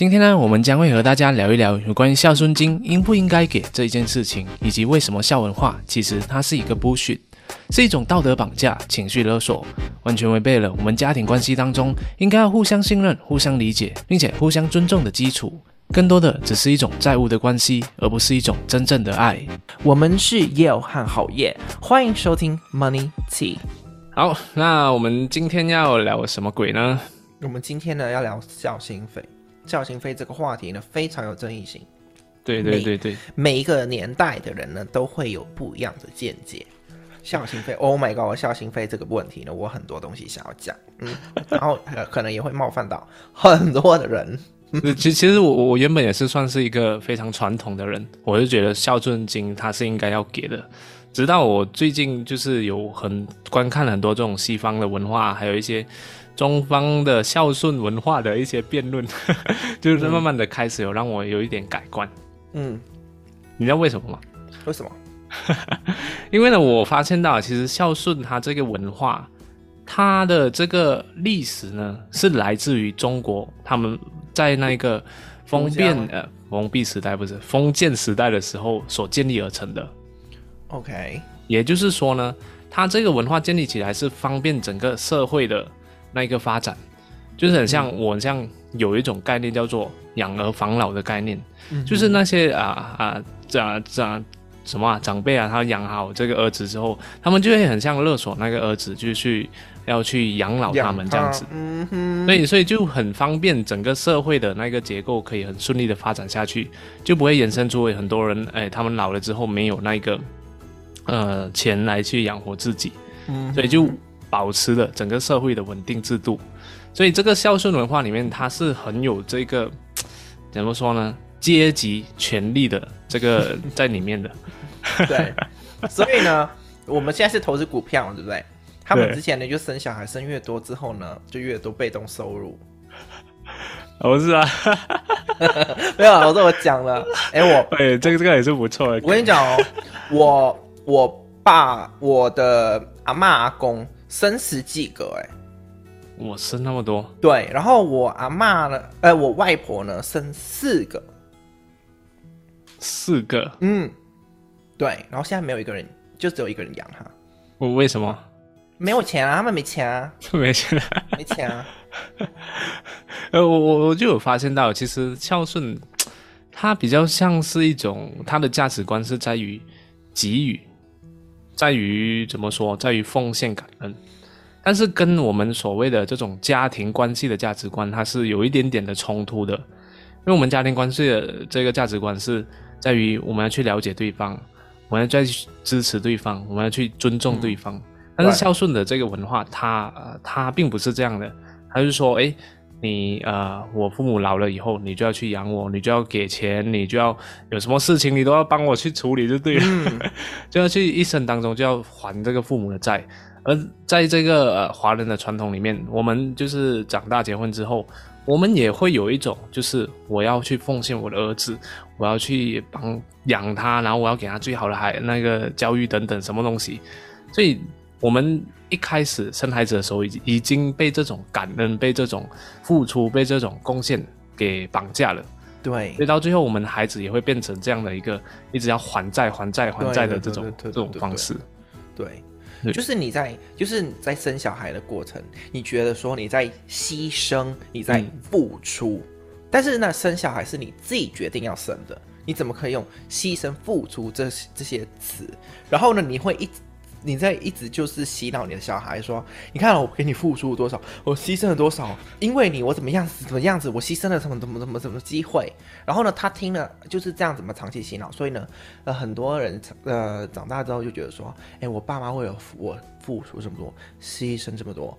今天呢，我们将会和大家聊一聊有关于孝顺金应不应该给这一件事情，以及为什么孝文化其实它是一个 bullshit，是一种道德绑架、情绪勒索，完全违背了我们家庭关系当中应该要互相信任、互相理解，并且互相尊重的基础。更多的只是一种债务的关系，而不是一种真正的爱。我们是 Yale 和好业，欢迎收听 Money Tea。好，那我们今天要聊什么鬼呢？我们今天呢要聊孝心费。孝心费这个话题呢非常有争议性。对对对对，每，每一个年代的人呢都会有不一样的见解。孝心费，Oh my God！孝心费这个问题呢，我很多东西想要讲，嗯，然后可能也会冒犯到很多的人。其其实我我原本也是算是一个非常传统的人，我就觉得孝顺金它是应该要给的。直到我最近就是有很观看了很多这种西方的文化，还有一些中方的孝顺文化的一些辩论，就是慢慢的开始有让我有一点改观。嗯，你知道为什么吗？为什么？因为呢，我发现到其实孝顺它这个文化，它的这个历史呢，是来自于中国他们。在那个封建呃封闭时代，不是封建时代的时候所建立而成的。OK，也就是说呢，它这个文化建立起来是方便整个社会的那一个发展，就是很像我像有一种概念叫做养儿防老的概念，嗯、就是那些啊啊长长什么啊长辈啊，他养好这个儿子之后，他们就会很像勒索那个儿子，就去。要去养老他们这样子，嗯哼，所以所以就很方便，整个社会的那个结构可以很顺利的发展下去，就不会衍生出很多人，哎，他们老了之后没有那个呃钱来去养活自己，嗯，所以就保持了整个社会的稳定制度。所以这个孝顺文化里面，它是很有这个 怎么说呢？阶级权力的这个 在里面的。对，所以呢，我们现在是投资股票，对不对？他们之前呢，就生小孩生越多之后呢，就越多被动收入。不 是啊，没有啊，我这我讲了。哎、欸，我哎、欸，这个这个也是不错的。我跟你讲哦，我我爸我的阿妈阿公生十几个哎，我生那么多。对，然后我阿妈呢，呃，我外婆呢生四个，四个，嗯，对，然后现在没有一个人，就只有一个人养他。我为什么？没有钱啊，他们没钱啊，没钱啊，没钱啊。呃，我我我就有发现到，其实孝顺，它比较像是一种，它的价值观是在于给予，在于怎么说，在于奉献感恩。但是跟我们所谓的这种家庭关系的价值观，它是有一点点的冲突的。因为我们家庭关系的这个价值观是在于我们要去了解对方，我们要再去支持对方，我们要去尊重对方。嗯但是孝顺的这个文化，它呃，它并不是这样的。它是说，哎，你呃，我父母老了以后，你就要去养我，你就要给钱，你就要有什么事情，你都要帮我去处理，就对了。嗯、就要去一生当中就要还这个父母的债。而在这个呃华人的传统里面，我们就是长大结婚之后，我们也会有一种，就是我要去奉献我的儿子，我要去帮养他，然后我要给他最好的孩那个教育等等什么东西，所以。我们一开始生孩子的时候，已经已经被这种感恩、被这种付出、被这种贡献给绑架了。对，所以到最后，我们的孩子也会变成这样的一个一直要还债、还债、还债的这种这种方式。对，就是你在就是你在生小孩的过程，你觉得说你在牺牲、你在付出，嗯、但是那生小孩是你自己决定要生的，你怎么可以用牺牲、付出这这些词？然后呢，你会一直。你在一直就是洗脑你的小孩说，你看我给你付出了多少，我牺牲了多少，因为你我怎么样子怎么样子，我牺牲了什么什么什么什么机会。然后呢，他听了就是这样子嘛，长期洗脑。所以呢，呃，很多人呃长大之后就觉得说，哎，我爸妈为了我付出这么多，牺牲这么多。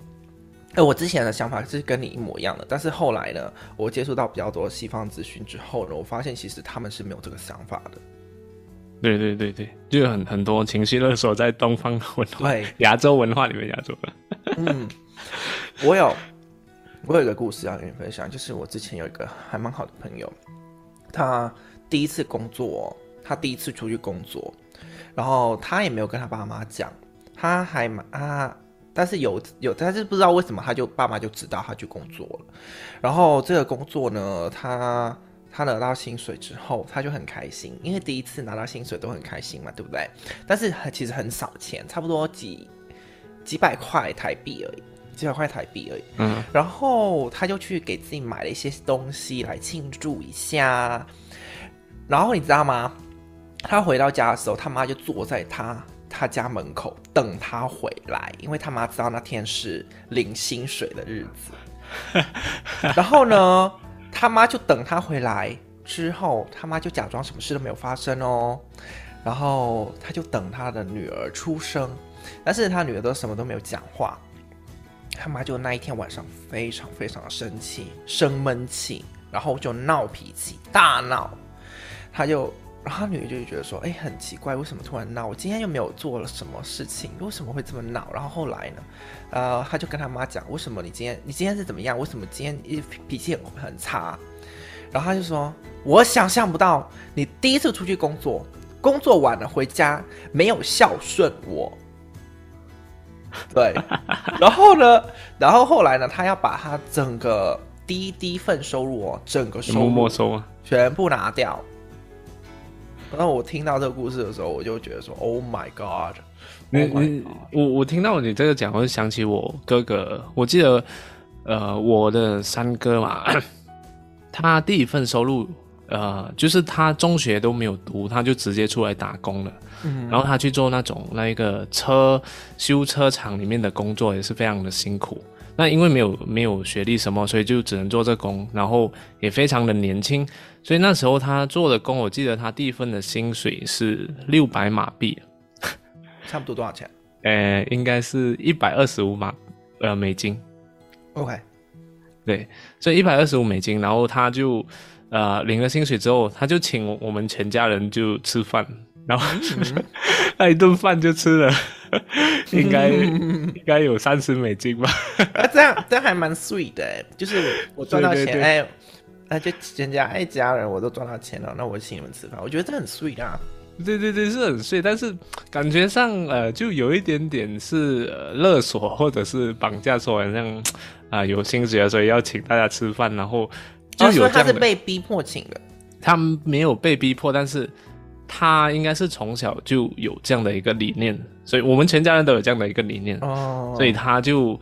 哎，我之前的想法是跟你一模一样的，但是后来呢，我接触到比较多西方资讯之后呢，我发现其实他们是没有这个想法的。对对对对，就有很很多情绪勒索在东方文化、亚洲文化里面，亚洲的。嗯，我有我有一个故事要跟你分享，就是我之前有一个还蛮好的朋友，他第一次工作，他第一次出去工作，然后他也没有跟他爸妈讲，他还蛮他但是有有，但是不知道为什么他就爸妈就知道他去工作了，然后这个工作呢，他他拿到薪水之后，他就很开心，因为第一次拿到薪水都很开心嘛，对不对？但是其实很少钱，差不多几几百块台币而已，几百块台币而已。嗯，然后他就去给自己买了一些东西来庆祝一下，然后你知道吗？他回到家的时候，他妈就坐在他。他家门口等他回来，因为他妈知道那天是领薪水的日子。然后呢，他妈就等他回来之后，他妈就假装什么事都没有发生哦。然后他就等他的女儿出生，但是他女儿都什么都没有讲话。他妈就那一天晚上非常非常生气，生闷气，然后就闹脾气，大闹。他就。然后他女儿就会觉得说：“哎，很奇怪，为什么突然闹？我今天又没有做了什么事情，为什么会这么闹？”然后后来呢，呃，他就跟他妈讲：“为什么你今天你今天是怎么样？为什么今天一脾气很很差？”然后他就说：“我想象不到你第一次出去工作，工作完了回家没有孝顺我。”对，然后呢，然后后来呢，他要把他整个第一第一份收入哦，整个收入没收啊，全部拿掉。然后我听到这个故事的时候，我就觉得说：“Oh my god！” 你你我我听到你这个讲，我就想起我哥哥。我记得，呃，我的三哥嘛，他第一份收入，呃，就是他中学都没有读，他就直接出来打工了。嗯，然后他去做那种那一个车修车厂里面的工作，也是非常的辛苦。那因为没有没有学历什么，所以就只能做这工，然后也非常的年轻，所以那时候他做的工，我记得他第一份的薪水是六百马币，差不多多少钱？呃，应该是一百二十五马呃美金。OK，对，所以一百二十五美金，然后他就呃领了薪水之后，他就请我们全家人就吃饭。然后 那一顿饭就吃了，应该应该有三十美金吧。啊，这样这样还蛮 sweet 的，就是我赚到钱，哎，那就全家一家人我都赚到钱了，那我请你们吃饭，我觉得这很 sweet 啊。对对对，是很 sweet，但是感觉上呃，就有一点点是勒索或者是绑架，说好像啊有薪水所以要请大家吃饭，然后就有这样。哦，所以他是被逼迫请的，他没有被逼迫，但是。他应该是从小就有这样的一个理念，所以我们全家人都有这样的一个理念，oh. 所以他就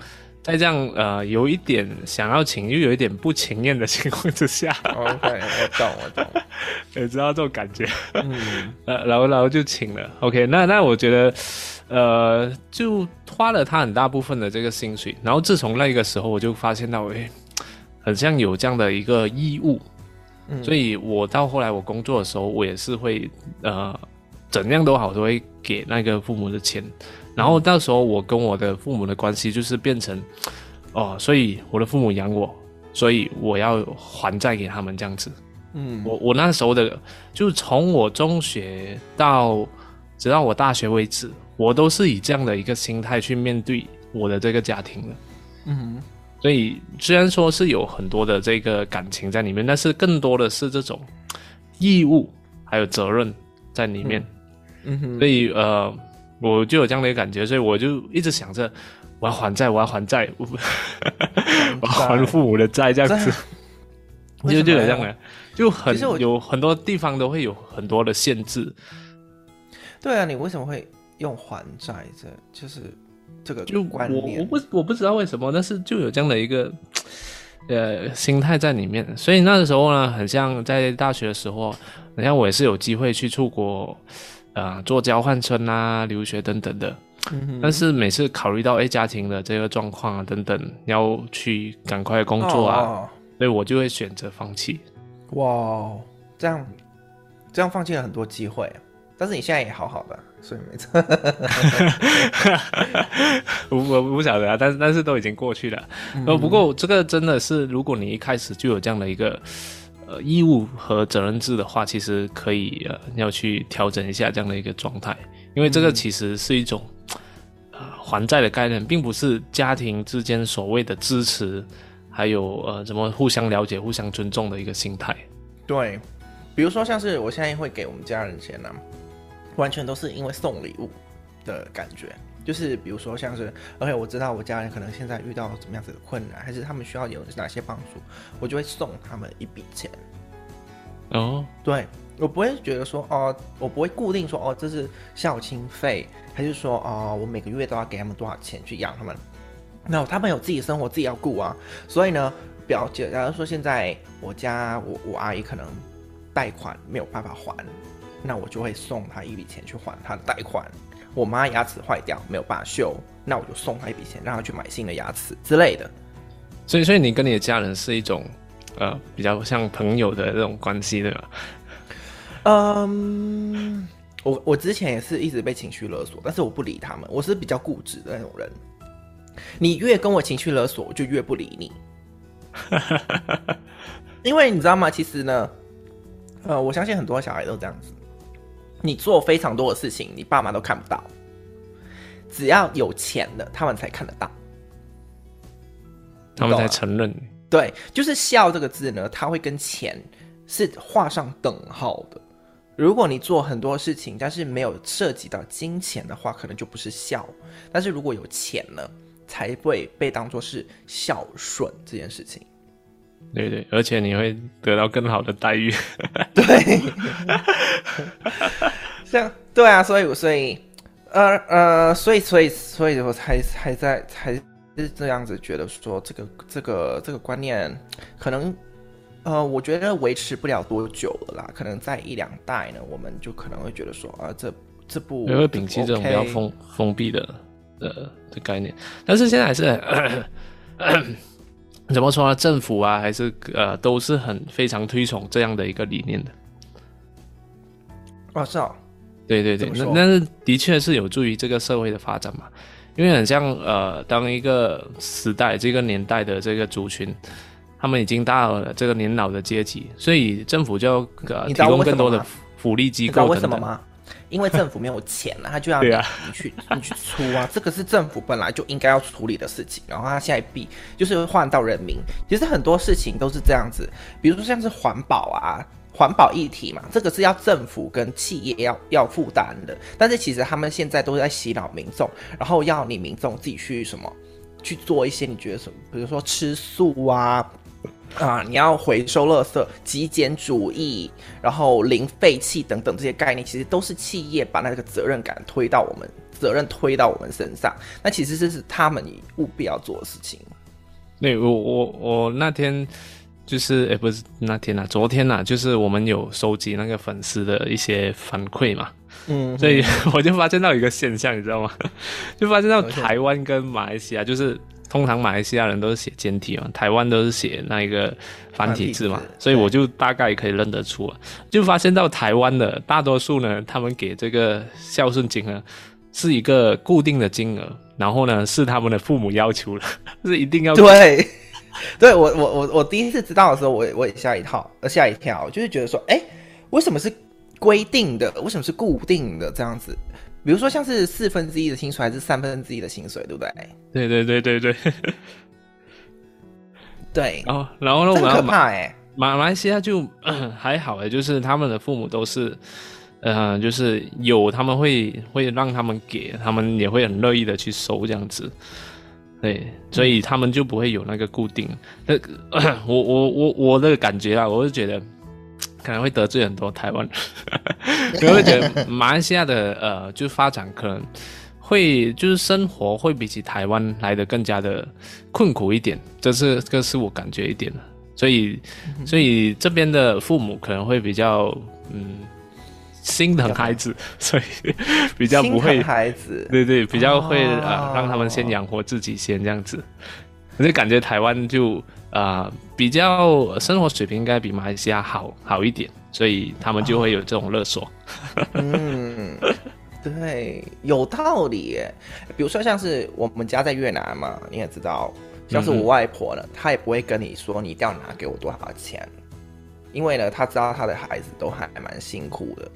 在这样呃有一点想要请又有一点不情愿的情况之下，OK，我懂我懂，也知道这种感觉，嗯，呃，然后然后就请了，OK，那那我觉得呃就花了他很大部分的这个薪水，然后自从那个时候我就发现到，哎，很像有这样的一个义务。所以，我到后来我工作的时候，我也是会，呃，怎样都好，都会给那个父母的钱。然后到时候，我跟我的父母的关系就是变成，哦，所以我的父母养我，所以我要还债给他们这样子。嗯，我我那时候的，就从我中学到直到我大学为止，我都是以这样的一个心态去面对我的这个家庭的。嗯。所以虽然说是有很多的这个感情在里面，但是更多的是这种义务还有责任在里面。嗯，嗯哼。所以呃，我就有这样的一个感觉，所以我就一直想着我要还债，我要还债，我要还父母的债这样子。就就有这样的，就很有很多地方都会有很多的限制。对啊，你为什么会用还债？这就是。这个就我我不我不知道为什么，但是就有这样的一个呃心态在里面，所以那个时候呢，很像在大学的时候，好像我也是有机会去出国啊、呃、做交换生啊、留学等等的，嗯、但是每次考虑到哎家庭的这个状况啊等等，要去赶快工作啊，哦、所以我就会选择放弃。哇，这样这样放弃了很多机会，但是你现在也好好的。所以没错，我我不晓得啊，但是但是都已经过去了。呃、嗯，不过这个真的是，如果你一开始就有这样的一个呃义务和责任制的话，其实可以呃要去调整一下这样的一个状态，因为这个其实是一种、还债的概念，并不是家庭之间所谓的支持，还有呃怎么互相了解、互相尊重的一个心态。对，比如说像是我现在会给我们家人钱呢、啊。完全都是因为送礼物的感觉，就是比如说像是，OK，我知道我家人可能现在遇到怎么样子的困难，还是他们需要有哪些帮助，我就会送他们一笔钱。哦，对，我不会觉得说哦，我不会固定说哦，这是孝亲费，还是说哦，我每个月都要给他们多少钱去养他们？那他们有自己生活，自己要顾啊。所以呢，表姐，假如说现在我家我我阿姨可能贷款没有办法还，那我就会送她一笔钱去还她的贷款。我妈牙齿坏掉没有办法修，那我就送她一笔钱，让她去买新的牙齿之类的。所以，所以你跟你的家人是一种。呃，比较像朋友的这种关系，对吧？嗯，我我之前也是一直被情绪勒索，但是我不理他们，我是比较固执的那种人。你越跟我情绪勒索，我就越不理你。因为你知道吗？其实呢，呃，我相信很多小孩都这样子。你做非常多的事情，你爸妈都看不到，只要有钱的，他们才看得到，他们才承认。对，就是孝这个字呢，它会跟钱是画上等号的。如果你做很多事情，但是没有涉及到金钱的话，可能就不是孝。但是如果有钱呢，才会被当做是孝顺这件事情。对对，而且你会得到更好的待遇。对，像对啊，所以所以呃呃，所以所以所以我才才在才。是这样子觉得说，这个这个这个观念可能，呃，我觉得维持不了多久了啦。可能在一两代呢，我们就可能会觉得说，啊，这这部也会摒弃这种比较封封闭的的的概念。但是现在还是怎么说呢？政府啊，还是呃，都是很非常推崇这样的一个理念的。哦，是啊，对对对，那那是的确是有助于这个社会的发展嘛。因为很像呃，当一个时代、这个年代的这个族群，他们已经到了这个年老的阶级，所以政府就呃提供更多的福利机构等等。你知道为什么吗？因为政府没有钱了，他就要你去 你去出啊，这个是政府本来就应该要处理的事情。然后他现在逼，就是换到人民。其实很多事情都是这样子，比如说像是环保啊。环保议题嘛，这个是要政府跟企业要要负担的，但是其实他们现在都在洗脑民众，然后要你民众自己去什么去做一些你觉得什么，比如说吃素啊啊，你要回收垃圾、极简主义，然后零废弃等等这些概念，其实都是企业把那个责任感推到我们责任推到我们身上，那其实这是他们务必要做的事情。对，我我我那天。就是诶、欸，不是那天呐、啊，昨天呐、啊，就是我们有收集那个粉丝的一些反馈嘛，嗯，所以 我就发现到一个现象，你知道吗？就发现到台湾跟马来西亚，就是通常马来西亚人都是写简体嘛，台湾都是写那一个繁体字嘛，所以我就大概可以认得出啊，就发现到台湾的大多数呢，他们给这个孝顺金额是一个固定的金额，然后呢是他们的父母要求的，是一定要对。对我，我我我第一次知道的时候，我也我也吓一跳，呃，吓一跳，就是觉得说，哎，为什么是规定的？为什么是固定的这样子？比如说像是四分之一的薪水，还是三分之一的薪水，对不对？对对对对对。对。哦，然后呢，我们可怕哎，马马来西亚就 还好哎，就是他们的父母都是，呃，就是有他们会会让他们给他们也会很乐意的去收这样子。对，所以他们就不会有那个固定。那、嗯、我我我我的感觉啊，我是觉得可能会得罪很多台湾人，我会觉得马来西亚的呃，就发展可能会就是生活会比起台湾来的更加的困苦一点，这是这是我感觉一点的。所以所以这边的父母可能会比较嗯。心疼孩子，所以比较不会孩子，对对，比较会啊、哦呃，让他们先养活自己先这样子。我就感觉台湾就啊、呃，比较生活水平应该比马来西亚好好一点，所以他们就会有这种勒索。嗯，对，有道理。比如说像是我们家在越南嘛，你也知道，像是我外婆呢，她、也不会跟你说你一定要拿给我多少钱，因为呢，她知道她的孩子都还蛮辛苦的。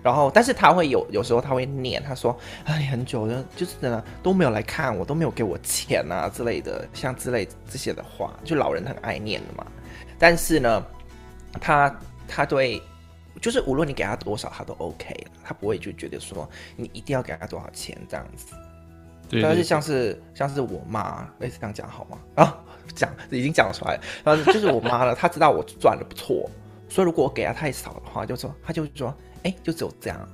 然后，但是他会有有时候他会念，他说：“哎，很久了，就是真的都没有来看我，都没有给我钱啊之类的，像之类这些的话，就老人很爱念的嘛。但是呢，他他对，就是无论你给他多少，他都 OK，他不会就觉得说你一定要给他多少钱这样子。对，但是像是像是我妈，类似这样讲好吗？啊，讲已经讲出来了，然后就是我妈了，她知道我赚的不错，所以如果我给她太少的话，就说她就说，哎、欸，就只有这样。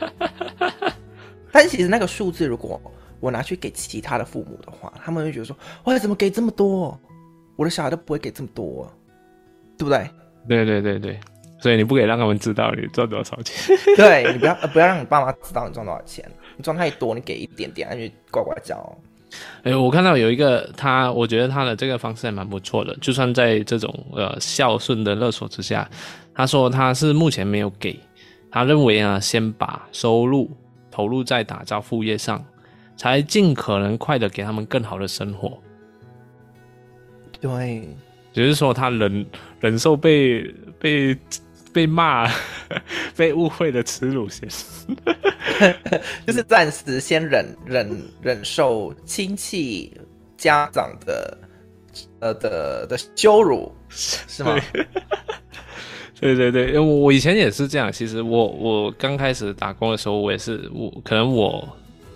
但是其实那个数字，如果我拿去给其他的父母的话，他们会觉得说，哇，怎么给这么多？我的小孩都不会给这么多，对不对？对对对对，所以你不可以让他们知道你赚多少钱。对，你不要不要让你爸妈知道你赚多少钱，你赚太多，你给一点点，他就呱呱叫。哎、欸，我看到有一个他，我觉得他的这个方式还蛮不错的。就算在这种呃孝顺的勒索之下，他说他是目前没有给，他认为啊，先把收入投入在打造副业上，才尽可能快的给他们更好的生活。对，只是说他忍忍受被被被骂、被误会的耻辱先，就是暂时先忍忍忍受亲戚家长的呃的的羞辱，是吗？对对对，因为我以前也是这样。其实我我刚开始打工的时候，我也是我可能我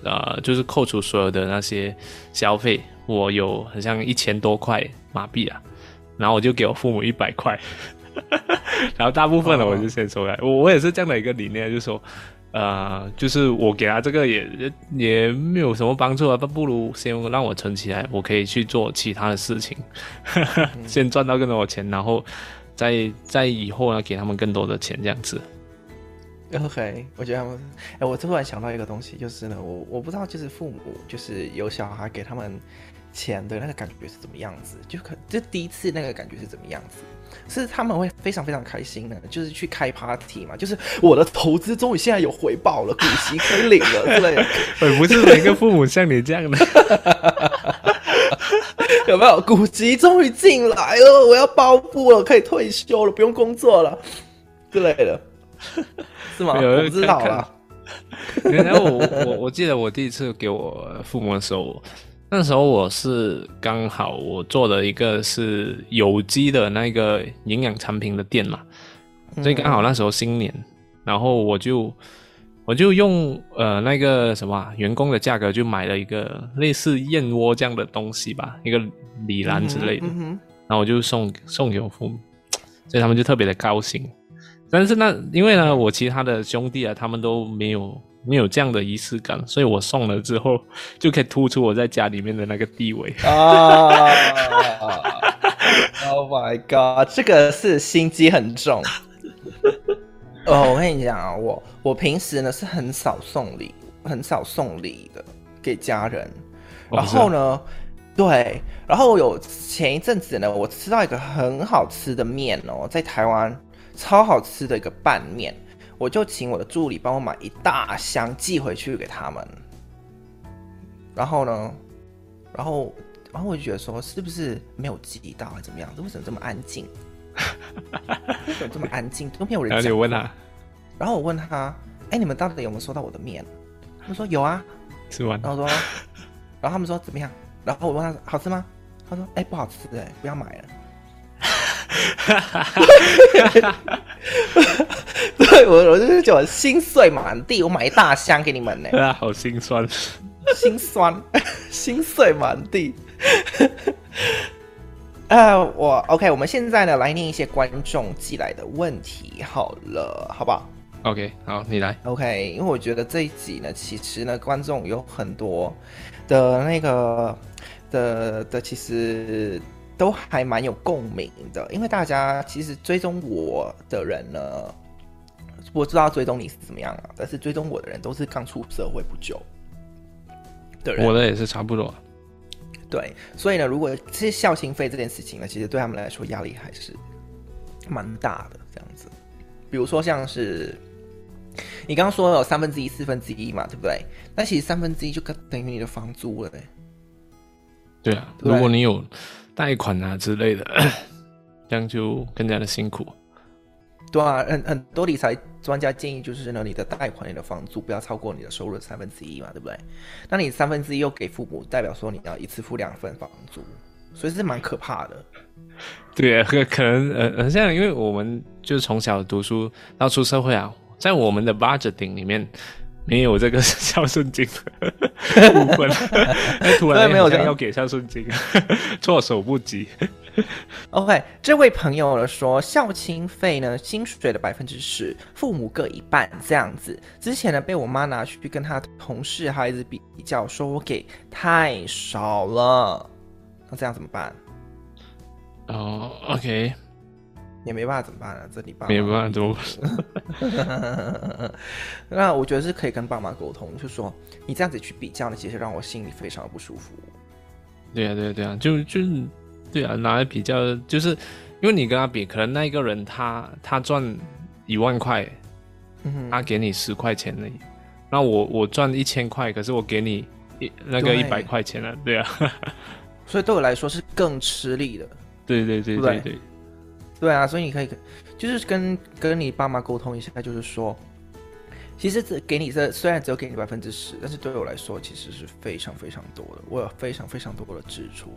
呃就是扣除所有的那些消费，我有好像一千多块马币啊，然后我就给我父母一百块，然后大部分的我就先收来。我、oh. 我也是这样的一个理念，就是说呃就是我给他这个也也没有什么帮助啊，不不如先让我存起来，我可以去做其他的事情，先赚到更多的钱，然后。再在以后呢，给他们更多的钱，这样子。OK，我觉得他们，哎、欸，我突然想到一个东西，就是呢，我我不知道，就是父母就是有小孩给他们钱的那个感觉是怎么样子，就可就第一次那个感觉是怎么样子，是他们会非常非常开心的，就是去开 party 嘛，就是我的投资终于现在有回报了，股息可以领了，对不对？不是每个父母像你这样的。有没有股息终于进来了？我要包布了，可以退休了，不用工作了之类的，是吗？我不知道啦。原来我我我记得我第一次给我父母的时候，那时候我是刚好我做的一个是有机的那个营养产品的店嘛，所以刚好那时候新年，然后我就。我就用呃那个什么员工的价格就买了一个类似燕窝这样的东西吧，一个礼篮之类的，嗯，然后我就送送给我父母，所以他们就特别的高兴。但是那，因为呢我其他的兄弟啊，他们都没有没有这样的仪式感，所以我送了之后 就可以突出我在家里面的那个地位啊！Oh my god，这个是心机很重。哦，我跟你讲啊，我我平时呢是很少送礼，很少送礼的给家人。然后呢，哦、对，然后有前一阵子呢，我吃到一个很好吃的面哦，在台湾超好吃的一个拌面，我就请我的助理帮我买一大箱寄回去给他们。然后呢，然后然后我就觉得说，是不是没有寄到，还是怎么样？为什么这么安静？为什么这么安静？都没有人讲。然后你问他，然后我问他：“哎，你们到底有没有收到我的面？”他们说：“有啊。”吃完。然后说，然后他们说怎么样？然后我问他：“好吃吗？”他说：“哎，不好吃，哎，不要买了。” 对，我我就是觉得心碎满地。我买一大箱给你们呢。啊，好心酸，心酸，心碎满地。呃，我 OK，我们现在呢来念一些观众寄来的问题，好了，好不好？OK，好，你来。OK，因为我觉得这一集呢，其实呢，观众有很多的那个的的，其实都还蛮有共鸣的，因为大家其实追踪我的人呢，我知道追踪你是怎么样啊，但是追踪我的人都是刚出社会不久的人，我的也是差不多。对，所以呢，如果这些孝心费这件事情呢，其实对他们来说压力还是蛮大的。这样子，比如说像是你刚刚说有三分之一、四分之一嘛，对不对？那其实三分之一就等于你的房租了。对啊，对，如果你有贷款啊之类的，这样就更加的辛苦。对啊，很很多理财专家建议就是呢，你的贷款、你的房租不要超过你的收入的三分之一嘛，对不对？那你三分之一又给父母，代表说你要一次付两份房租，所以是蛮可怕的。对啊，可 可能呃，很像因为我们就是从小读书到出社会啊，在我们的 budgeting 里面，没有这个 孝顺金的部分，突然没有要给孝顺金，措手不及。OK，这位朋友呢说，孝亲费呢，薪水的百分之十，父母各一半这样子。之前呢，被我妈拿去跟她同事孩子比较，说我给太少了。那这样怎么办？哦、uh,，OK，也没办法怎么办呢？这你爸没办法怎么办？那我觉得是可以跟爸妈沟通，就说你这样子去比较呢，其实让我心里非常的不舒服。对啊，对啊，对啊，就就。对啊，拿来比较，就是因为你跟他比，可能那一个人他他赚一万块，嗯，他给你十块钱而已。那我我赚一千块，可是我给你一那个一百块钱了，对啊。所以对我来说是更吃力的。对对对对对，对。对啊，所以你可以就是跟跟你爸妈沟通一下，就是说，其实这给你这虽然只有给你百分之十，但是对我来说其实是非常非常多的，我有非常非常多的支出。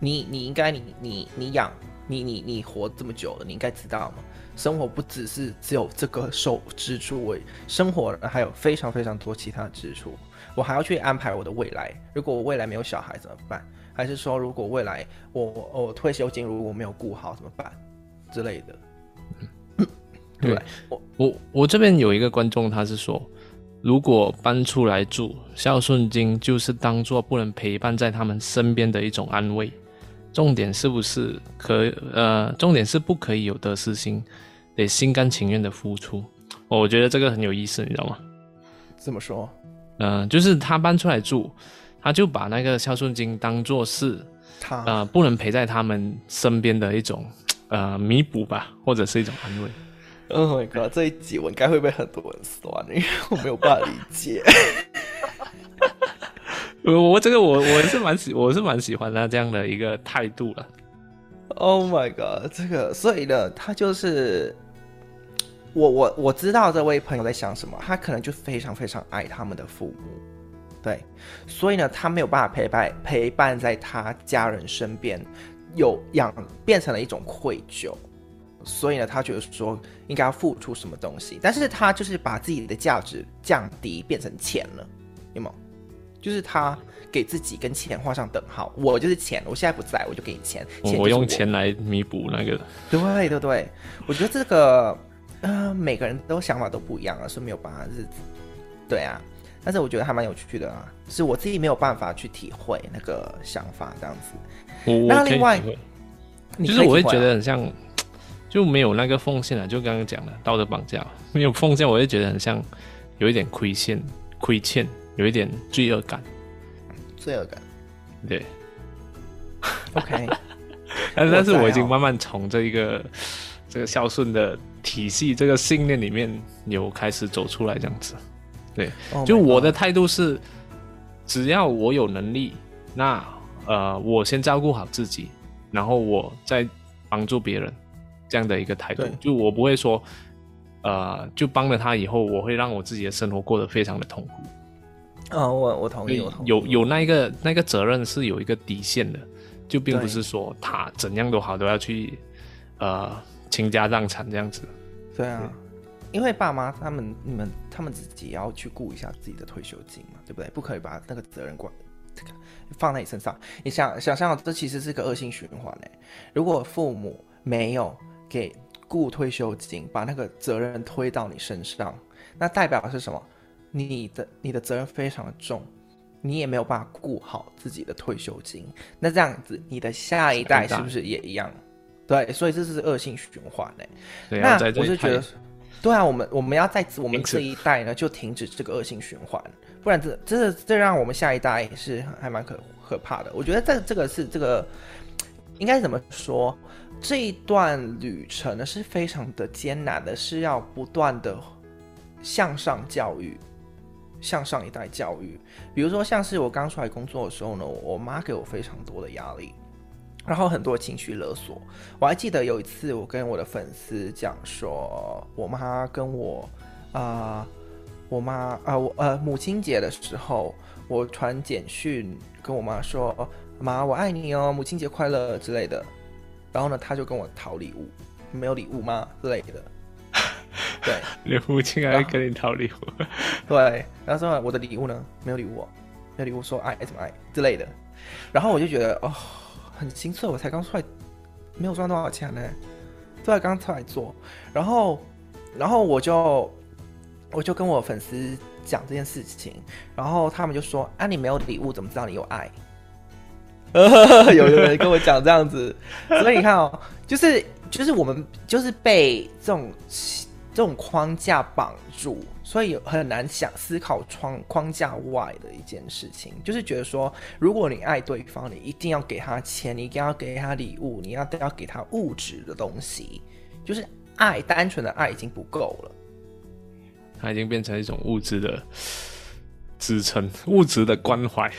你你应该你你你养你你你活这么久了，你应该知道吗？生活不只是只有这个收支出，我生活还有非常非常多其他的支出，我还要去安排我的未来。如果我未来没有小孩怎么办？还是说如果未来我我退休金如果没有顾好怎么办之类的？嗯、对，我我我这边有一个观众，他是说，如果搬出来住，孝顺金就是当做不能陪伴在他们身边的一种安慰。重点是不是可呃？重点是不可以有得失心，得心甘情愿的付出。哦，我觉得这个很有意思，你知道吗？怎么说？嗯、呃，就是他搬出来住，他就把那个孝顺金当做是他呃不能陪在他们身边的一种呃弥补吧，或者是一种安慰。Oh my god！这一集我应该会被很多人酸，因为我没有办法理解。我我这个我我是蛮喜我是蛮喜欢他这样的一个态度了。Oh my god，这个所以呢，他就是我我我知道这位朋友在想什么，他可能就非常非常爱他们的父母，对，所以呢，他没有办法陪伴陪伴在他家人身边，有养变成了一种愧疚，所以呢，他觉得说应该要付出什么东西，但是他就是把自己的价值降低，变成钱了，有没有？就是他给自己跟钱画上等号，我就是钱，我现在不在，我就给你钱，钱我，我用钱来弥补那个。对对对，我觉得这个，呃，每个人都想法都不一样啊，是没有办法日子。对啊，但是我觉得还蛮有趣的啊，是我自己没有办法去体会那个想法这样子。我那另外，就是我会觉得很像，就没有那个奉献了，就刚刚讲的道德绑架，没有奉献，我会觉得很像有一点亏欠，亏欠。有一点罪恶感，罪恶感，对，OK，但是但是我已经慢慢从这一个这个孝顺的体系这个信念里面有开始走出来，这样子，对，oh、就我的态度是，只要我有能力，那呃，我先照顾好自己，然后我再帮助别人，这样的一个态度，就我不会说，呃，就帮了他以后，我会让我自己的生活过得非常的痛苦。哦，我我同意，我同意。有有那一个那个责任是有一个底线的，就并不是说他怎样都好都要去，呃，倾家荡产这样子。对啊，因为爸妈他们你们他们自己也要去顾一下自己的退休金嘛，对不对？不可以把那个责任管这个放在你身上。你想想象，这其实是个恶性循环嘞。如果父母没有给雇退休金，把那个责任推到你身上，那代表的是什么？你的你的责任非常的重，你也没有办法顾好自己的退休金，那这样子你的下一代是不是也一样？对，所以这是恶性循环呢。那我就觉得，对啊，我们我们要在我们这一代呢就停止这个恶性循环，不然这这这让我们下一代是还蛮可可怕的。我觉得这这个是这个应该怎么说？这一段旅程呢是非常的艰难的，是要不断的向上教育。向上一代教育，比如说像是我刚出来工作的时候呢，我妈给我非常多的压力，然后很多情绪勒索。我还记得有一次，我跟我的粉丝讲说，我妈跟我啊、我妈啊、呃，我呃母亲节的时候，我传简讯跟我妈说，妈，我爱你哦，母亲节快乐之类的。然后呢，她就跟我讨礼物，没有礼物吗之类的。对，你父亲还跟你讨礼物。对，然后说我的礼物呢？没有礼物、哦，没有礼物，说爱怎么爱之类的。然后我就觉得哦，很心碎。我才刚出来，没有赚多少钱呢，都才刚出来做。然后，然后我就我就跟我粉丝讲这件事情，然后他们就说：“啊，你没有礼物，怎么知道你有爱？” 有有人跟我讲这样子，所以你看哦，就是就是我们就是被这种这种框架绑住，所以很难想思考框框架外的一件事情，就是觉得说，如果你爱对方，你一定要给他钱，你一定要给他礼物，你要要给他物质的东西，就是爱，单纯的爱已经不够了，它已经变成一种物质的支撑，物质的关怀。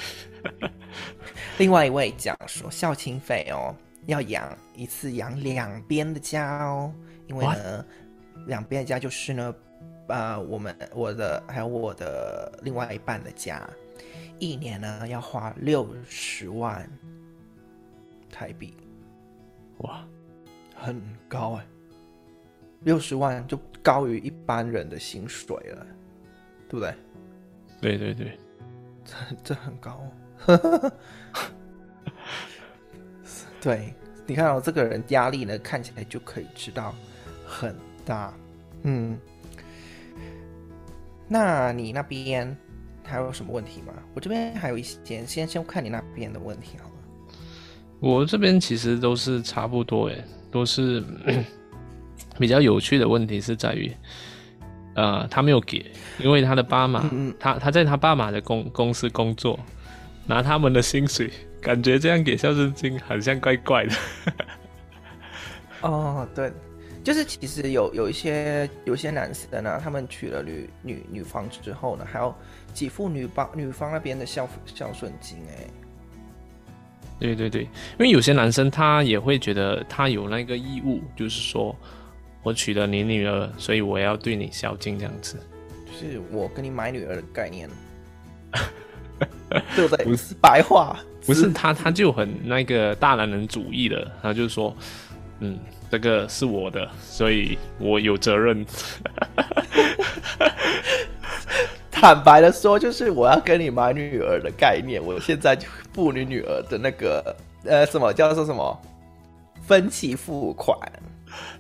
另外一位讲说，孝亲费哦，要养一次养两边的家哦，因为呢，两边的家就是呢，呃，我们我的还有我的另外一半的家，一年呢要花六十万台币，哇，很高哎，六十万就高于一般人的薪水了，对不对？对对对，这这很高。对，你看我、哦、这个人压力呢，看起来就可以知道很大。嗯，那你那边还有什么问题吗？我这边还有一些，先先看你那边的问题好了。我这边其实都是差不多，诶，都是比较有趣的问题是在于，呃，他没有给，因为他的爸妈，嗯、他他在他爸妈的公公司工作。拿他们的薪水，感觉这样给孝顺金好像怪怪的。哦，对，就是其实有有一些有一些男生呢，他们娶了女女女方之后呢，还要给付女方女方那边的孝孝顺金。哎，对对对，因为有些男生他也会觉得他有那个义务，就是说我娶了你女儿，所以我要对你孝敬这样子。就是我跟你买女儿的概念。对不对？不是白话，不是他，他就很那个大男人主义的，他就说，嗯，这个是我的，所以我有责任。坦白的说，就是我要跟你买女儿的概念，我现在就付你女儿的那个呃，什么叫做什么分期付款。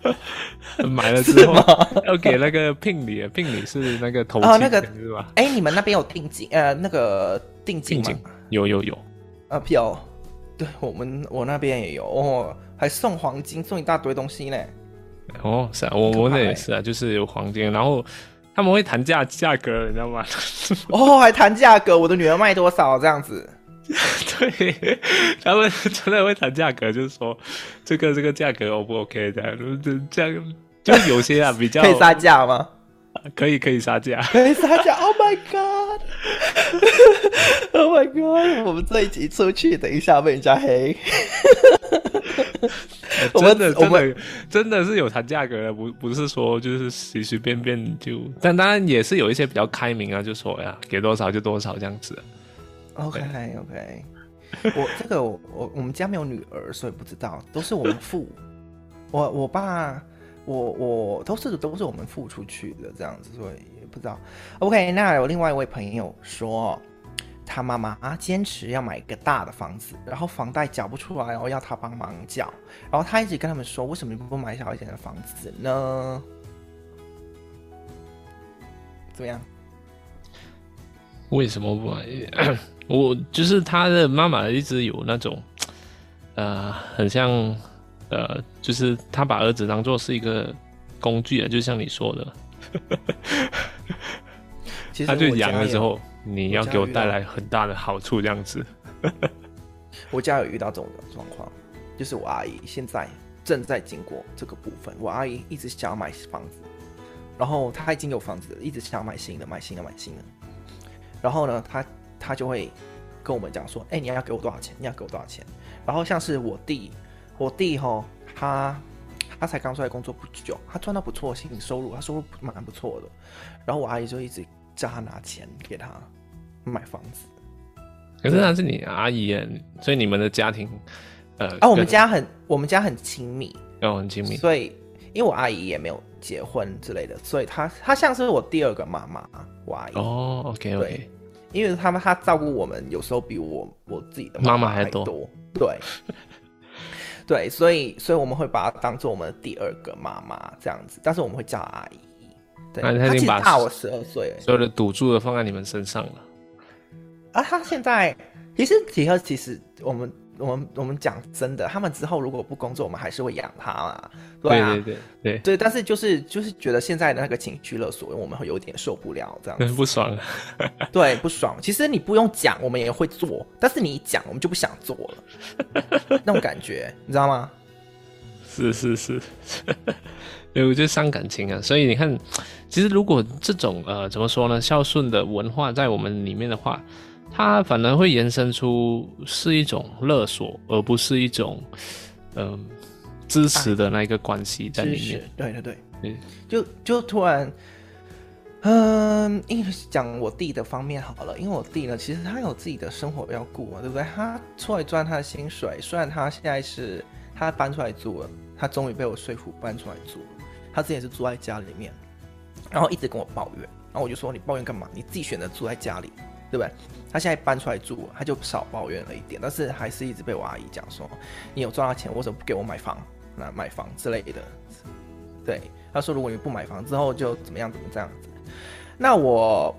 买了之后 要给那个聘礼，聘礼是那个头哦，那个是吧？哎，你们那边有定金？呃，那个定金吗？有有有啊，有，对我们我那边也有哦，还送黄金，送一大堆东西呢。哦，是啊，我我那也是啊，就是有黄金，然后他们会谈价价格，你知道吗？哦，还谈价格，我的女儿卖多少这样子。对，他们真的会谈价格，就是说这个这个价格 O 不 OK 这样，就这样，就有些啊比较可以杀价吗？可以可以杀价，可以杀价！Oh my god！Oh my god！我们这一集出去，等一下被人家黑。我们的真的真的是有谈价格的，不不是说就是随随便便就，但当然也是有一些比较开明啊，就说呀给多少就多少这样子。OK OK，我这个我我我们家没有女儿，所以不知道，都是我们付。我我爸我我都是都是我们付出去的这样子，所以也不知道。OK，那有另外一位朋友说，他妈妈啊坚持要买一个大的房子，然后房贷缴不出来，然后要他帮忙缴，然后他一直跟他们说，为什么你不买小一点的房子呢？怎么样？为什么不买？我就是他的妈妈，一直有那种，呃，很像，呃，就是他把儿子当做是一个工具啊，就像你说的，他就养了之后，你要给我带来很大的好处，这样子。我家有遇到这种状况，就是我阿姨现在正在经过这个部分。我阿姨一直想要买房子，然后她已经有房子了，一直想要买新的，买新的，买新的。然后呢，她。他就会跟我们讲说：“哎、欸，你要给我多少钱？你要给我多少钱？”然后像是我弟，我弟吼，他他才刚出来工作不久，他赚到不错的薪收入，他收入蛮不错的。然后我阿姨就一直叫他拿钱给他买房子。可是那是你阿姨，所以你们的家庭，呃，啊，我们家很我们家很亲密，哦，很亲密。所以因为我阿姨也没有结婚之类的，所以她她像是我第二个妈妈，我阿姨。哦，OK OK。因为他们他照顾我们，有时候比我我自己的妈妈还多。对。对，所以所以我们会把她当做我们的第二个妈妈这样子，但是我们会叫阿姨。对，她已经大我十二岁，所有的赌注都放在你们身上了。啊，他现在其实其实其实我们。我们我们讲真的，他们之后如果不工作，我们还是会养他嘛。对啊，对对对对，对但是就是就是觉得现在的那个情绪勒索，我们会有点受不了这样子。不爽。对，不爽。其实你不用讲，我们也会做，但是你一讲，我们就不想做了。那种感觉，你知道吗？是是是，对，我觉得伤感情啊。所以你看，其实如果这种呃怎么说呢，孝顺的文化在我们里面的话。它反而会延伸出是一种勒索，而不是一种嗯、呃、支持的那个关系在里面。对对对，嗯就就突然，嗯，因为讲我弟的方面好了，因为我弟呢，其实他有自己的生活要顾嘛，对不对？他出来赚他的薪水，虽然他现在是他搬出来住了，他终于被我说服搬出来住了。他之前是住在家里面，然后一直跟我抱怨，然后我就说，你抱怨干嘛？你自己选择住在家里，对不对？他现在搬出来住，他就少抱怨了一点，但是还是一直被我阿姨讲说：“你有赚到钱，为什么不给我买房？那买房之类的。”对，他说：“如果你不买房之后，就怎么样怎么这样子。”那我，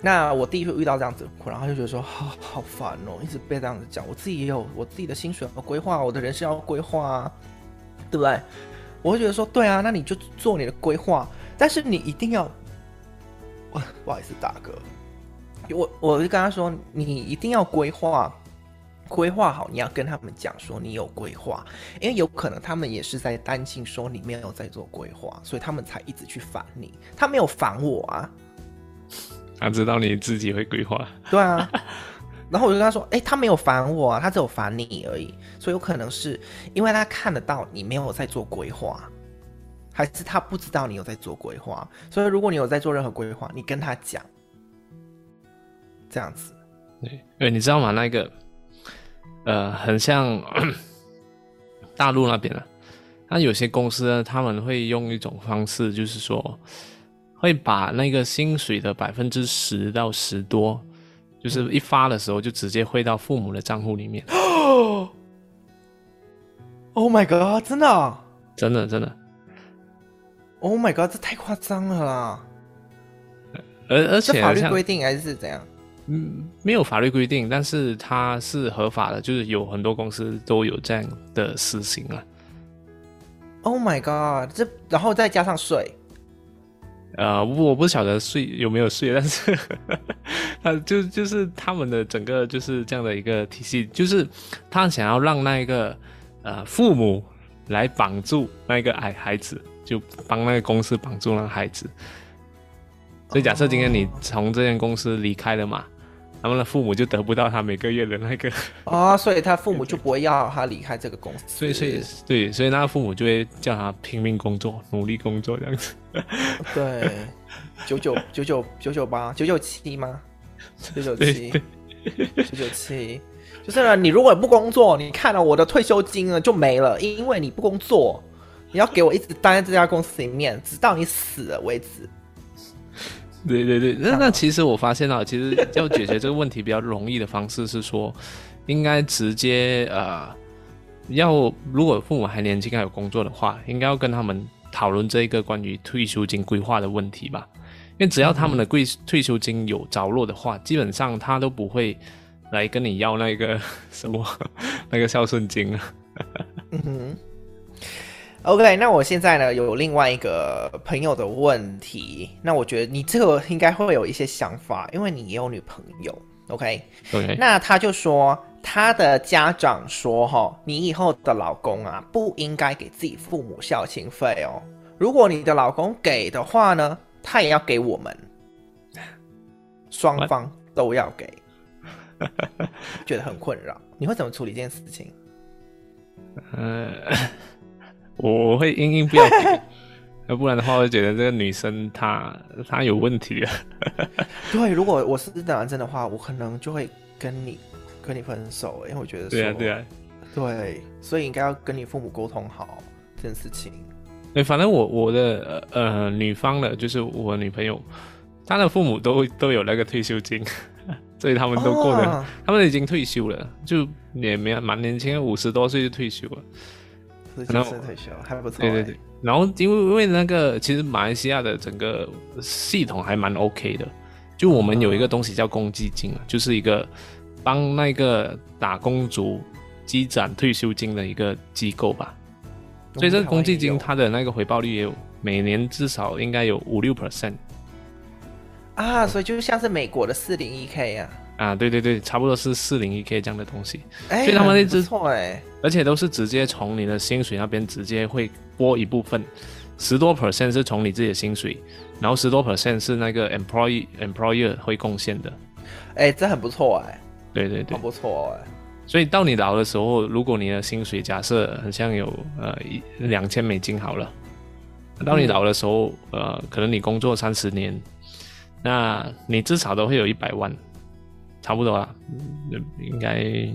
那我第一次遇到这样子，然后就觉得说：“好好烦哦，一直被这样子讲。我自己也有我自己的薪水要规划，我的人生要规划啊，对不对？”我会觉得说：“对啊，那你就做你的规划，但是你一定要……哇，不好意思，大哥。”我我就跟他说，你一定要规划，规划好，你要跟他们讲说你有规划，因为有可能他们也是在担心说你没有在做规划，所以他们才一直去烦你。他没有烦我啊，他知道你自己会规划。对啊，然后我就跟他说，哎、欸，他没有烦我啊，他只有烦你而已。所以有可能是因为他看得到你没有在做规划，还是他不知道你有在做规划。所以如果你有在做任何规划，你跟他讲。这样子，对，对，你知道吗？那个，呃，很像 大陆那边啊，那有些公司呢，他们会用一种方式，就是说，会把那个薪水的百分之十到十多，就是一发的时候就直接汇到父母的账户里面。Oh my god！真的啊？真的真的。Oh my god！这太夸张了啦！而而且法律规定还是怎样？嗯，没有法律规定，但是它是合法的，就是有很多公司都有这样的实行啊。Oh my god！这然后再加上税，呃，我不晓得税有没有税，但是 他就就是他们的整个就是这样的一个体系，就是他想要让那一个呃父母来绑住那个矮孩子，就帮那个公司绑住那个孩子。所以假设今天你从这间公司离开了嘛。Oh. 他们的父母就得不到他每个月的那个啊、哦，所以他父母就不会要他离开这个公司。所以，所以，对，所以那个父母就会叫他拼命工作，努力工作这样子。对，九九 九九九九八九九七吗？九九七，九九七，就是呢。你如果不工作，你看了我的退休金呢就没了，因为你不工作，你要给我一直待在这家公司里面，直到你死了为止。对对对，那那其实我发现啊，其实要解决这个问题比较容易的方式是说，应该直接呃，要如果父母还年轻还有工作的话，应该要跟他们讨论这一个关于退休金规划的问题吧。因为只要他们的贵退休金有着落的话，基本上他都不会来跟你要那个什么 那个孝顺金啊。嗯哼。OK，那我现在呢有另外一个朋友的问题，那我觉得你这个应该会有一些想法，因为你也有女朋友。Okay. 那他就说他的家长说哈，你以后的老公啊不应该给自己父母孝亲费哦，如果你的老公给的话呢，他也要给我们，双方都要给，觉得很困扰，你会怎么处理这件事情？呃。我会硬硬不要给，要不然的话，我觉得这个女生她她有问题啊。对，如果我是男生的话，我可能就会跟你跟你分手，因为我觉得说，对啊对啊，对，所以应该要跟你父母沟通好这件事情。对，反正我我的呃女方的，就是我女朋友，她的父母都都有那个退休金，所以他们都过得，哦、他们已经退休了，就也没蛮年轻，五十多岁就退休了。然后退休还不错。对对对，然后因为因为那个其实马来西亚的整个系统还蛮 OK 的，就我们有一个东西叫公积金，嗯、就是一个帮那个打工族积攒退休金的一个机构吧。所以这个公积金它的那个回报率也有，每年至少应该有五六 percent。啊，所以就像是美国的四零一 k 啊。啊，对对对，差不多是四零一 k 这样的东西。哎，所以他们一直错哎，而且都是直接从你的薪水那边直接会拨一部分，十多 percent 是从你自己的薪水，然后十多 percent 是那个 employee employer 会贡献的。哎，这很不错哎。对对对，很不错哎。所以到你老的时候，如果你的薪水假设很像有呃一两千美金好了，到你老的时候，嗯、呃，可能你工作三十年，那你至少都会有一百万。差不多啊，应该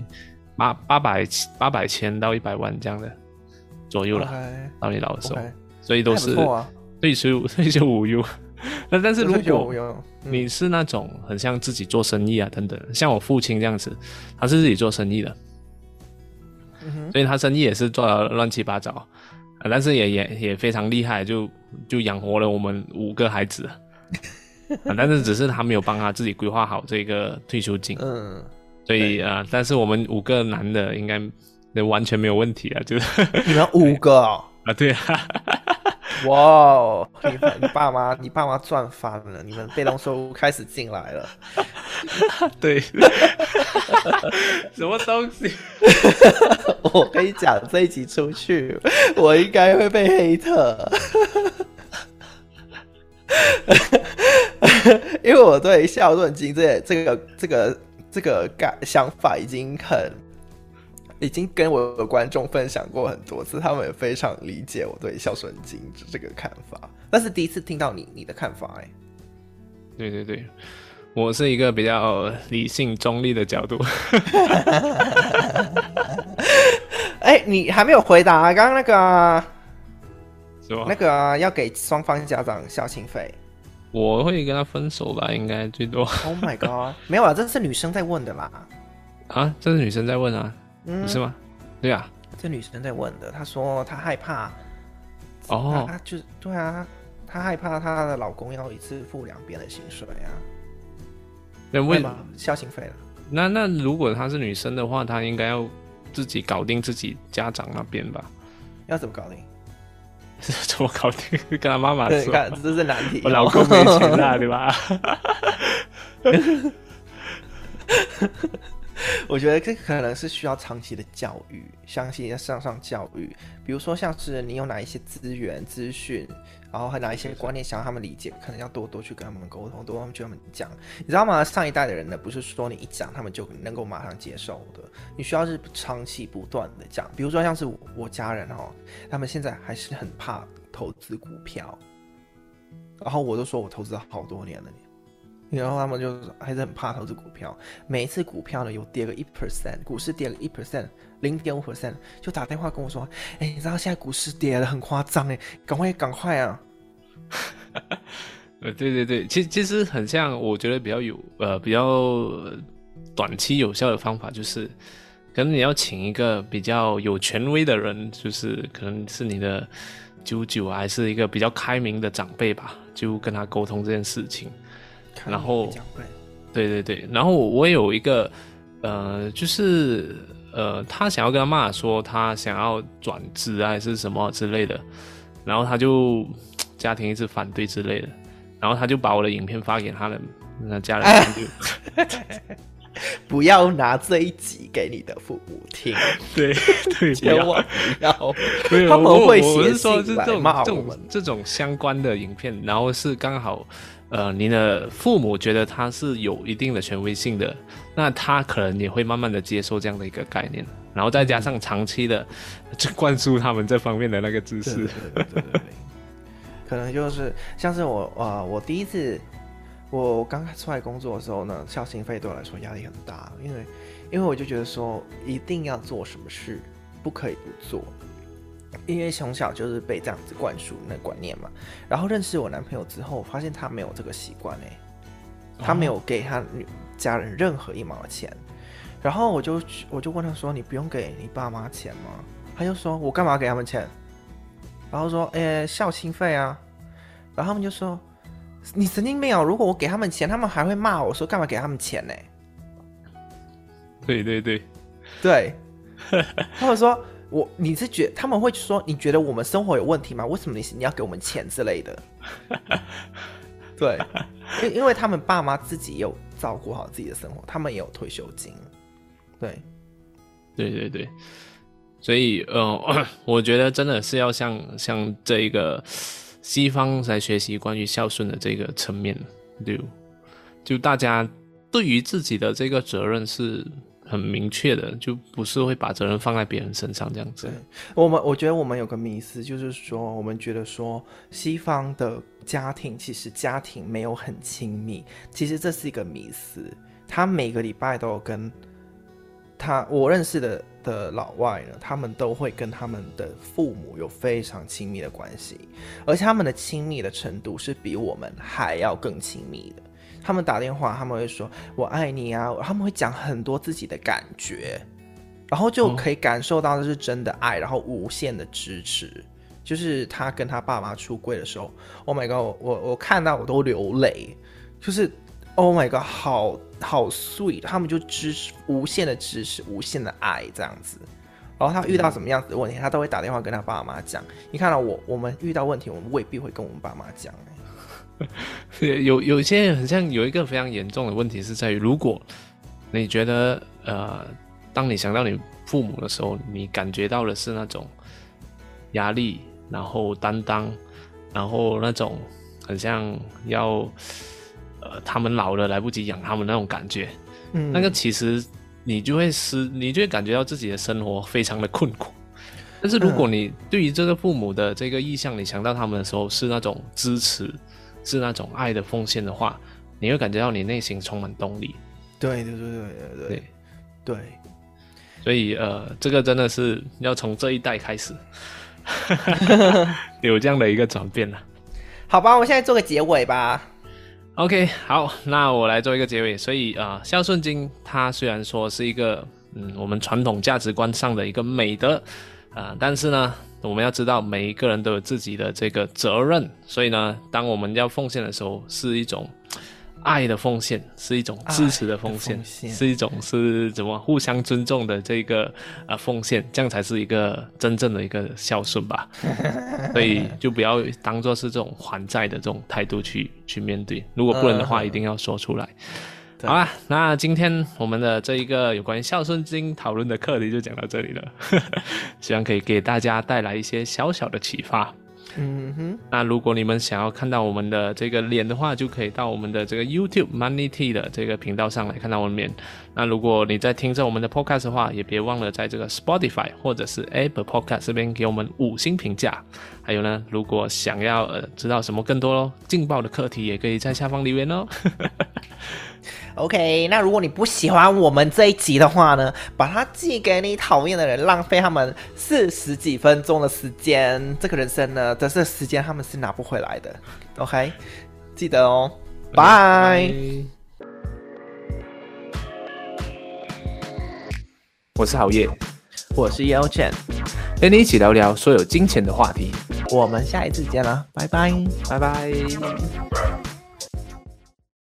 八八百八百千到一百万这样的左右了。到你老的时候所以都是退休 退休无忧。那但是如果你是那种很像自己做生意啊等等，像我父亲这样子，他是自己做生意的，嗯、所以他生意也是做的乱七八糟，但是也也也非常厉害，就就养活了我们五个孩子。啊，但是只是他没有帮他自己规划好这个退休金，嗯，所以啊，但是我们五个男的应该完全没有问题啊，就是 你们五个啊，对啊，哇，你你爸妈你爸妈赚翻了，你们被动收入开始进来了，对，什么东西？我跟你讲，这一集出去，我应该会被黑特。因为我对孝顺金这这个这个这个感想法已经很，已经跟我的观众分享过很多次，他们也非常理解我对孝顺金这个看法。但是第一次听到你你的看法，哎，对对对，我是一个比较理性中立的角度。哎，你还没有回答刚刚那个。吗那个、啊、要给双方家长孝亲费，我会跟他分手吧，应该最多。Oh my god，没有啊，这是女生在问的啦。啊，这是女生在问啊，嗯，不是吗？对啊，这女生在问的，她说她害怕。哦，她就对啊，她害怕她的老公要一次付两边的薪水啊。那为什么孝亲费了？那那如果她是女生的话，她应该要自己搞定自己家长那边吧？要怎么搞定？怎么搞定？跟他妈妈说，看这是难题。我老公没钱啊，对吧？我觉得这可能是需要长期的教育，相信要上上教育。比如说，像是你有哪一些资源、资讯，然后还哪一些观念想让他们理解，可能要多多去跟他们沟通，多他们去跟他们讲。你知道吗？上一代的人呢，不是说你一讲他们就能够马上接受的，你需要是长期不断的讲。比如说，像是我家人哦，他们现在还是很怕投资股票，然后我都说我投资了好多年了。然后他们就还是很怕投资股票，每一次股票呢有跌个一 percent，股市跌了一 percent，零点五 percent，就打电话跟我说：“哎，你知道现在股市跌了很夸张哎，赶快赶快啊！” 呃，对对对，其实其实很像，我觉得比较有呃比较短期有效的方法就是，可能你要请一个比较有权威的人，就是可能是你的舅舅还是一个比较开明的长辈吧，就跟他沟通这件事情。然后，对对对，然后我有一个，呃，就是呃，他想要跟他妈妈说，他想要转职还是什么之类的，然后他就家庭一直反对之类的，然后他就把我的影片发给他的那家人看，就。不要拿这一集给你的父母听，对对，千万不要，他们会写信来骂我们，这种相关的影片，然后是刚好。呃，您的父母觉得他是有一定的权威性的，那他可能也会慢慢的接受这样的一个概念，然后再加上长期的去 灌输他们这方面的那个知识，对对对对，可能就是像是我啊、呃，我第一次我刚出来工作的时候呢，孝心费对我来说压力很大，因为因为我就觉得说一定要做什么事，不可以不做。因为从小就是被这样子灌输那观念嘛。然后认识我男朋友之后，发现他没有这个习惯哎，他没有给他女家人任何一毛钱。然后我就我就问他说：“你不用给你爸妈钱吗？”他就说：“我干嘛给他们钱？”然后说：“诶，孝心费啊。”然后他们就说：“你神经病啊！如果我给他们钱，他们还会骂我说干嘛给他们钱呢？”对对对，对，他们说我你是觉他们会说你觉得我们生活有问题吗？为什么你你要给我们钱之类的？对，因因为他们爸妈自己有照顾好自己的生活，他们也有退休金。对，对对对，所以呃，我觉得真的是要像像这一个西方来学习关于孝顺的这个层面，就就大家对于自己的这个责任是很明确的，就不是会把责任放在别人身上这样子。我们我觉得我们有个迷思，就是说我们觉得说西方的家庭其实家庭没有很亲密，其实这是一个迷思。他每个礼拜都有跟。他我认识的的老外呢，他们都会跟他们的父母有非常亲密的关系，而且他们的亲密的程度是比我们还要更亲密的。他们打电话，他们会说“我爱你啊”，他们会讲很多自己的感觉，然后就可以感受到这是真的爱，然后无限的支持。就是他跟他爸妈出柜的时候，Oh my god，我我看到我都流泪，就是。Oh my god，好好 sweet，他们就支持无限的支持，无限的爱这样子。然后他遇到什么样子的问题，他都会打电话跟他爸妈讲。你看到我，我们遇到问题，我们未必会跟我们爸妈讲。有有些很像有一个非常严重的问题是在于，如果你觉得呃，当你想到你父母的时候，你感觉到的是那种压力，然后担当，然后那种很像要。呃，他们老了来不及养他们那种感觉，嗯，那个其实你就会失，你就会感觉到自己的生活非常的困苦。但是如果你对于这个父母的这个意向，你想到他们的时候是那种支持，是那种爱的奉献的话，你会感觉到你内心充满动力。对对对对对对对，对。所以呃，这个真的是要从这一代开始 有这样的一个转变了。好吧，我现在做个结尾吧。OK，好，那我来做一个结尾。所以啊，孝顺经它虽然说是一个嗯，我们传统价值观上的一个美德啊，但是呢，我们要知道每一个人都有自己的这个责任。所以呢，当我们要奉献的时候，是一种。爱的奉献是一种支持的奉献，是一种是怎么互相尊重的这个呃奉献，这样才是一个真正的一个孝顺吧。所以就不要当做是这种还债的这种态度去去面对，如果不能的话，一定要说出来。好啦，那今天我们的这一个有关于孝顺经讨论的课题就讲到这里了，希望可以给大家带来一些小小的启发。嗯哼，那如果你们想要看到我们的这个脸的话，就可以到我们的这个 YouTube Money T 的这个频道上来看到我们脸。那如果你在听着我们的 Podcast 的话，也别忘了在这个 Spotify 或者是 Apple Podcast 这边给我们五星评价。还有呢，如果想要呃知道什么更多劲爆的课题，也可以在下方留言哦。OK，那如果你不喜欢我们这一集的话呢，把它寄给你讨厌的人，浪费他们四十几分钟的时间。这个人生呢，这是时间他们是拿不回来的。OK，记得哦，拜。我是郝叶，我是 Yelchan，跟你一起聊聊所有金钱的话题。我们下一次见了，拜拜，拜拜。